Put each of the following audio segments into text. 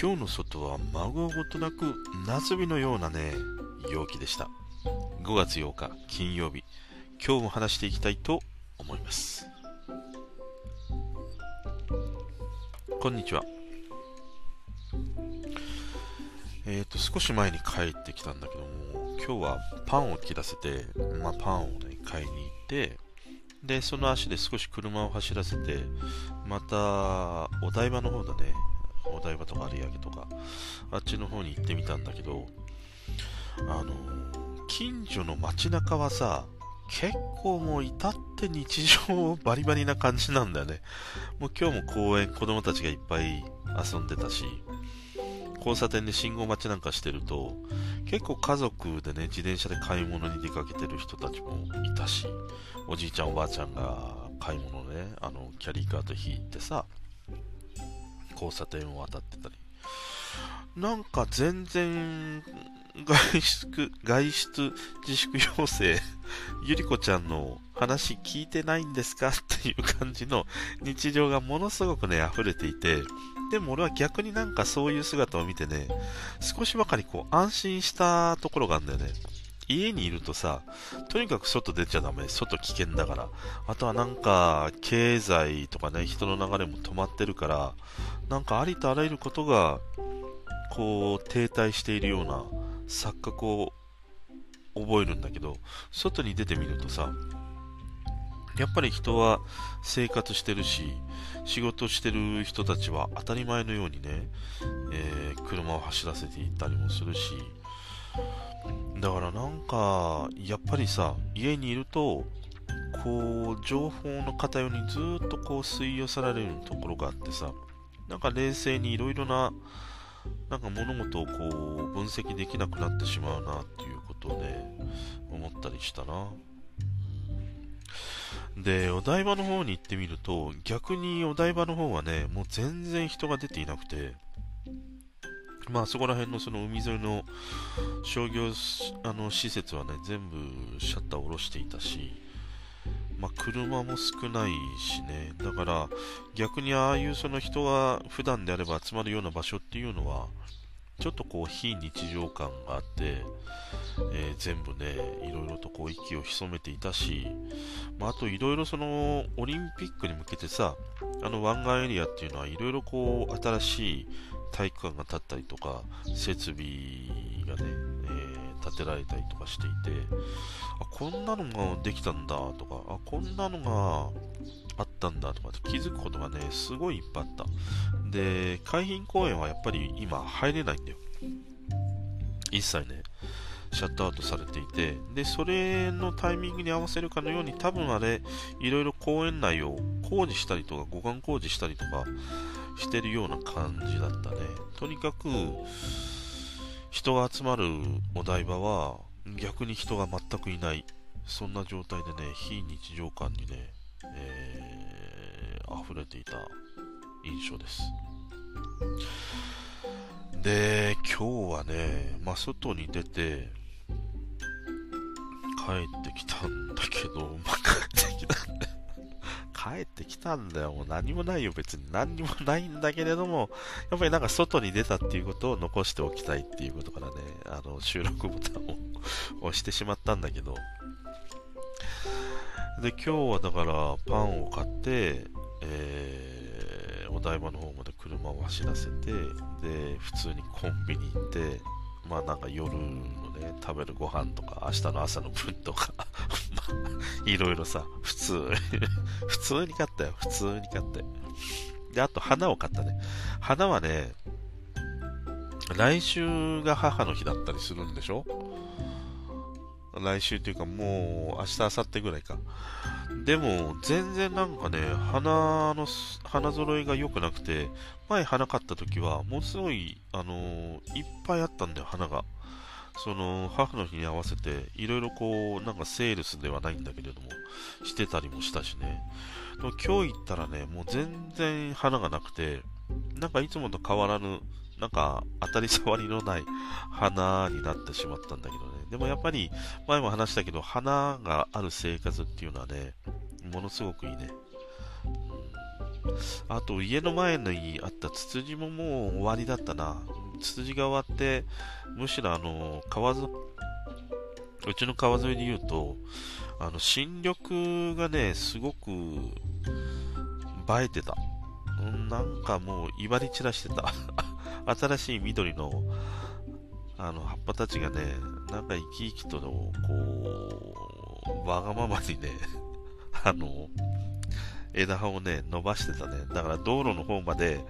今日の外は孫ごとなく夏日のようなね、陽気でした。5月8日金曜日、今日も話していきたいと思います。こんにちは。えっ、ー、と、少し前に帰ってきたんだけども、今日はパンを切らせて、まあ、パンをね、買いに行って、で、その足で少し車を走らせて、また、お台場の方だね、お台場とか有明とか、あっちの方に行ってみたんだけど、あの、近所の街中はさ、結構もう至って日常バリバリな感じなんだよね。もう今日も公園、子供たちがいっぱい遊んでたし、交差点で信号待ちなんかしてると、結構家族でね、自転車で買い物に出かけてる人たちもいたし、おじいちゃんおばあちゃんが買い物ね、あの、キャリーカート引いてさ、交差点を渡ってたり。なんか全然、外出、外出自粛要請、ゆりこちゃんの話聞いてないんですか？っていう感じの日常がものすごくね、溢れていて、でも俺は逆になんかそういう姿を見てね、少しばかりこう安心したところがあるんだよね。家にいるとさ、とにかく外出ちゃダメ。外危険だから。あとはなんか、経済とかね、人の流れも止まってるから、なんかありとあらゆることが、こう、停滞しているような錯覚を覚えるんだけど、外に出てみるとさ、やっぱり人は生活してるし、仕事してる人たちは当たり前のようにね、えー、車を走らせていったりもするし、だからなんか、やっぱりさ、家にいると、こう、情報の偏りにずっとこう吸い寄せられるところがあってさ、なんか冷静にいろいろな、なんか物事をこう、分析できなくなってしまうなっていうことをね、思ったりしたな。で、お台場の方に行ってみると、逆にお台場の方はね、もう全然人が出ていなくて、まあそこら辺のその海沿いの商業あの施設はね、全部シャッターを下ろしていたし、まあ車も少ないしね、だから逆にああいうその人が普段であれば集まるような場所っていうのは、ちょっとこう非日常感があって、えー、全部ね、いろいろとこう息を潜めていたし、まあ、あといろいろそのオリンピックに向けてさ、あの湾岸エリアっていうのはいろいろこう新しい体育館が建ったりとか、設備がね、えー、建てられたりとかしていて、あ、こんなのができたんだとか、あ、こんなのがあったんだとかって気づくことがね、すごいいっぱいあった。で、海浜公園はやっぱり今入れないんだよ。一切ね、シャットアウトされていて、で、それのタイミングに合わせるかのように、多分あれ、いろいろ公園内を工事したりとか、護岸工事したりとかしてるような感じだったね。とにかく、人が集まるお台場は、逆に人が全くいない。そんな状態でね、非日常感にね、えー、溢れていた印象です。で、今日はね、まあ、外に出て、帰ってきたんだけど、まあ、帰ってきたんだ。帰ってきたんだよ。もう何もないよ。別に何にもないんだけれども、やっぱりなんか外に出たっていうことを残しておきたいっていうことからね、あの、収録ボタンを押してしまったんだけど、で、今日はだからパンを買って、えー、お台場の方まで車を走らせて、で、普通にコンビニ行って、まあなんか夜のね、食べるご飯とか、明日の朝の分とか まあ、いろいろさ、普通 普通に買ったよ。普通に買って。で、あと花を買ったね。花はね、来週が母の日だったりするんでしょ？来週というかもう明日、明後日ぐらいか。でも、全然なんかね、花の、花揃いが良くなくて、前花買った時は、ものすごい、あのー、いっぱいあったんだよ、花が。その、母の日に合わせて、いろいろこう、なんかセールスではないんだけれども、してたりもしたしね。でも今日行ったらね、もう全然花がなくて、なんかいつもと変わらぬ、なんか当たり障りのない花になってしまったんだけどね。でもやっぱり、前も話したけど、花がある生活っていうのはね、ものすごくいいね。あと家の前にあったツツジももう終わりだったな。ツツジが終わって、むしろあの、川沿うちの川沿いで言うと、あの、新緑がね、すごく映えてた。なんかもう威張り散らしてた。新しい緑のあの葉っぱたちがね、なんか生き生きと、こう、わがままにね、あの、枝葉をね、伸ばしてたね。だから道路の方まで、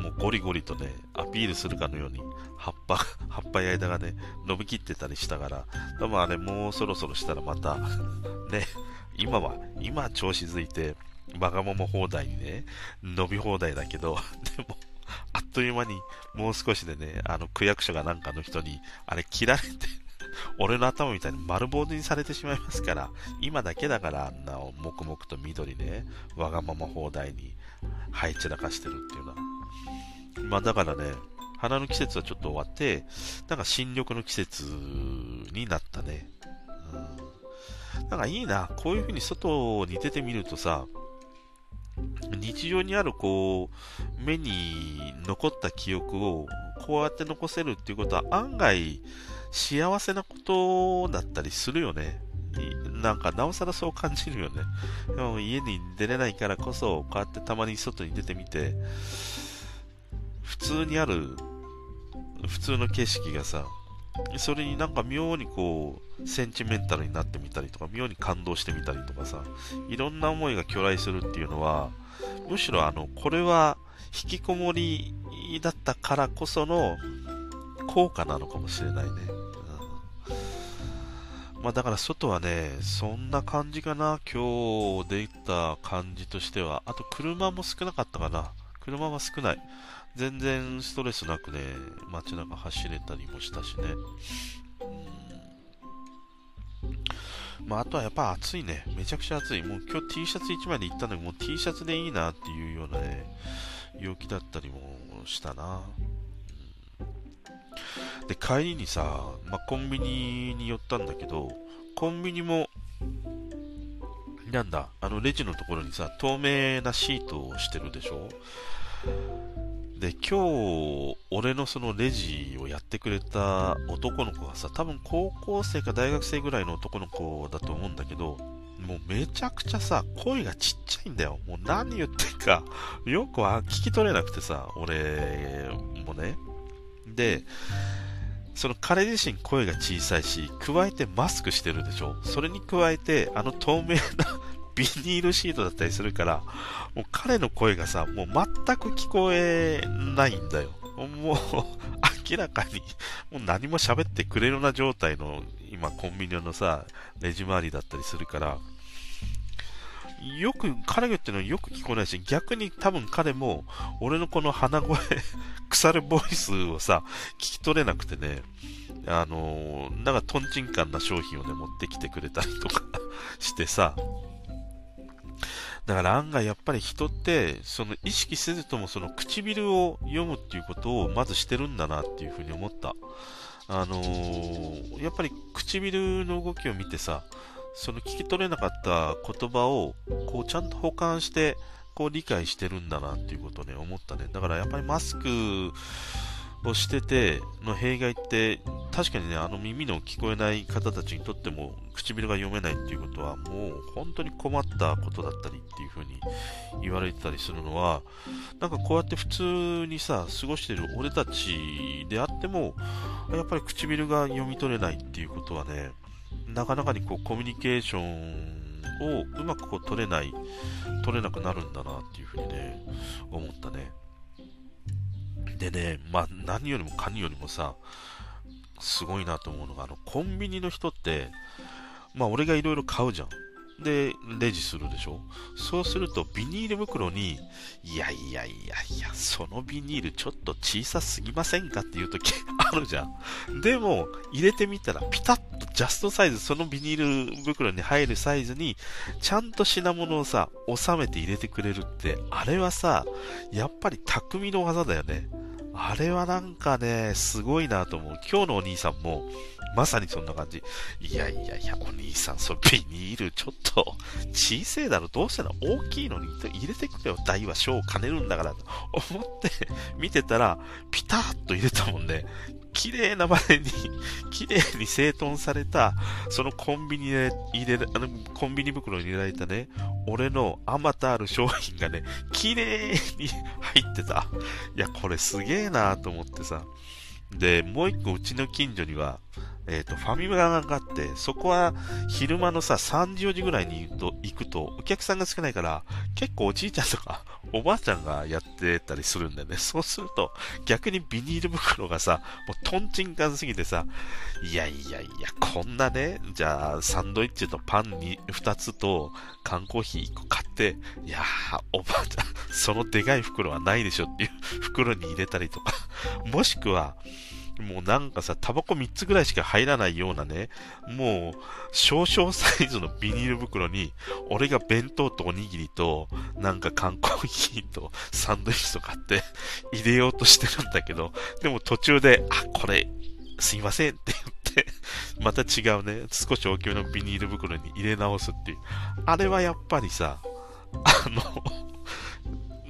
もうゴリゴリとね、アピールするかのように、葉っぱ、葉っぱや枝がね、伸びきってたりしたから、多分あれもうそろそろしたらまた、ね、今は、今調子づいて、わがまま放題にね、伸び放題だけど、でも、という間にもう少しでね、あの区役所がなんかの人に、あれ切られて 俺の頭みたいに丸坊主にされてしまいますから、今だけだからあんな黙々と緑ね、わがまま放題に生え散らかしてるっていうのは。まあだからね、花の季節はちょっと終わって、なんか新緑の季節になったね。うん。なんかいいな、こういう風に外に出てみるとさ、日常にあるこう、目に残った記憶をこうやって残せるっていうことは案外幸せなことだったりするよね。なんかなおさらそう感じるよね。でも家に出れないからこそ、こうやってたまに外に出てみて、普通にある普通の景色がさ、それになんか妙にこう、センチメンタルになってみたりとか、妙に感動してみたりとかさ、いろんな思いが巨来するっていうのは、むしろあの、これは引きこもりだったからこその効果なのかもしれないね。うん、まあだから外はね、そんな感じかな。今日出た感じとしては。あと車も少なかったかな。車は少ない。全然ストレスなくね、街中走れたりもしたしね。まあ、あとはやっぱ暑いね。めちゃくちゃ暑い。もう今日 T シャツ1枚で行ったのに、もう T シャツでいいなっていうようなね、陽気だったりもしたな。で、帰りにさ、まあ、コンビニに寄ったんだけど、コンビニも、なんだ、あのレジのところにさ、透明なシートをしてるでしょ？で、今日、俺のそのレジをやってくれた男の子がさ、多分高校生か大学生ぐらいの男の子だと思うんだけど、もうめちゃくちゃさ、声がちっちゃいんだよ。もう何言ってんか、よくは聞き取れなくてさ、俺もね。で、その彼自身声が小さいし、加えてマスクしてるでしょ。それに加えて、あの透明なビニールシートだったりするから、もう彼の声がさ、もう全く聞こえないんだよ。もう明らかに、もう何も喋ってくれるような状態の、今コンビニのさ、レジ回りだったりするから、よく、彼が言ってるのよく聞こえないし、逆に多分彼も、俺のこの鼻声 腐るボイスをさ、聞き取れなくてね、あのー、なんかトンチンカンな商品をね、持ってきてくれたりとか してさ、だから案外やっぱり人って、その意識せずともその唇を読むっていうことをまずしてるんだなっていうふうに思った。あのー、やっぱり唇の動きを見てさ、その聞き取れなかった言葉をこうちゃんと保管してこう理解してるんだなっていうことをね思ったね。だからやっぱりマスクをしてての弊害って確かにね、あの耳の聞こえない方たちにとっても唇が読めないっていうことはもう本当に困ったことだったりっていう風に言われてたりするのは、なんかこうやって普通にさ、過ごしてる俺たちであっても、やっぱり唇が読み取れないっていうことはね、なかなかにこうコミュニケーションをうまくこう取れない、取れなくなるんだなっていう風にね、思ったね。でね、まあ何よりもかによりもさ、すごいなと思うのが、あの、コンビニの人って、まあ俺がいろいろ買うじゃん。で、レジするでしょ？そうすると、ビニール袋に、いやいやいやいや、そのビニールちょっと小さすぎませんかっていう時 あるじゃん。でも、入れてみたら、ピタッとジャストサイズ、そのビニール袋に入るサイズに、ちゃんと品物をさ、収めて入れてくれるって、あれはさ、やっぱり匠の技だよね。あれはなんかね、すごいなと思う。今日のお兄さんも、まさにそんな感じ。いやいやいや、お兄さん、そビニールちょっと、小せいだろ、どうしたの？大きいのに入れてくれよ、大は小を兼ねるんだから、と思って見てたら、ピタッと入れたもんね。綺麗な場面に、綺麗に整頓された、そのコンビニで入れ、あの、コンビニ袋に入れられたね、俺のあまたある商品がね、綺麗に入ってた。いや、これすげえなと思ってさ。で、もう一個うちの近所には、えっ、ー、と、ファミマがあって、そこは昼間のさ、3時4時ぐらいに行くと、お客さんが少ないから、結構おじいちゃんとか、おばあちゃんがやってたりするんだよね。そうすると、逆にビニール袋がさ、もうトンチンカンすぎてさ、いやいやいや、こんなね、じゃあ、サンドイッチとパンに2つと、缶コーヒー1個買って、いやー、おばあちゃん、そのでかい袋はないでしょっていう袋に入れたりとか、もしくは、もうなんかさ、タバコ3つぐらいしか入らないようなね、もう、少々サイズのビニール袋に、俺が弁当とおにぎりと、なんか缶コーヒーとサンドイッチとかって入れようとしてるんだけど、でも途中で、あ、これ、すいませんって言って、また違うね、少し大きめのビニール袋に入れ直すっていう。あれはやっぱりさ、あの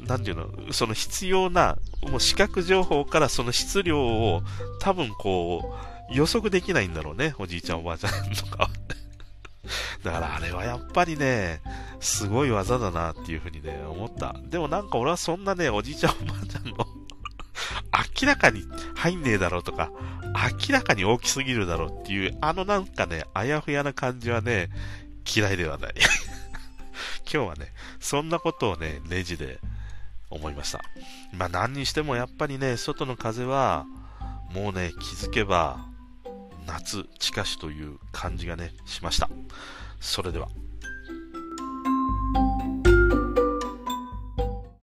なんていうの、その必要な、もう視覚情報からその質量を多分こう、予測できないんだろうね、おじいちゃんおばあちゃんとか。だからあれはやっぱりね、すごい技だなっていうふうにね、思った。でもなんか俺はそんなね、おじいちゃんおばあちゃんの明らかに入んねえだろうとか、明らかに大きすぎるだろうっていう、あのなんかね、あやふやな感じはね、嫌いではない。今日はね、そんなことをね、レジで思いました。まあ何にしてもやっぱりね、外の風は、もうね、気づけば、夏近しという感じがね、しました。それでは。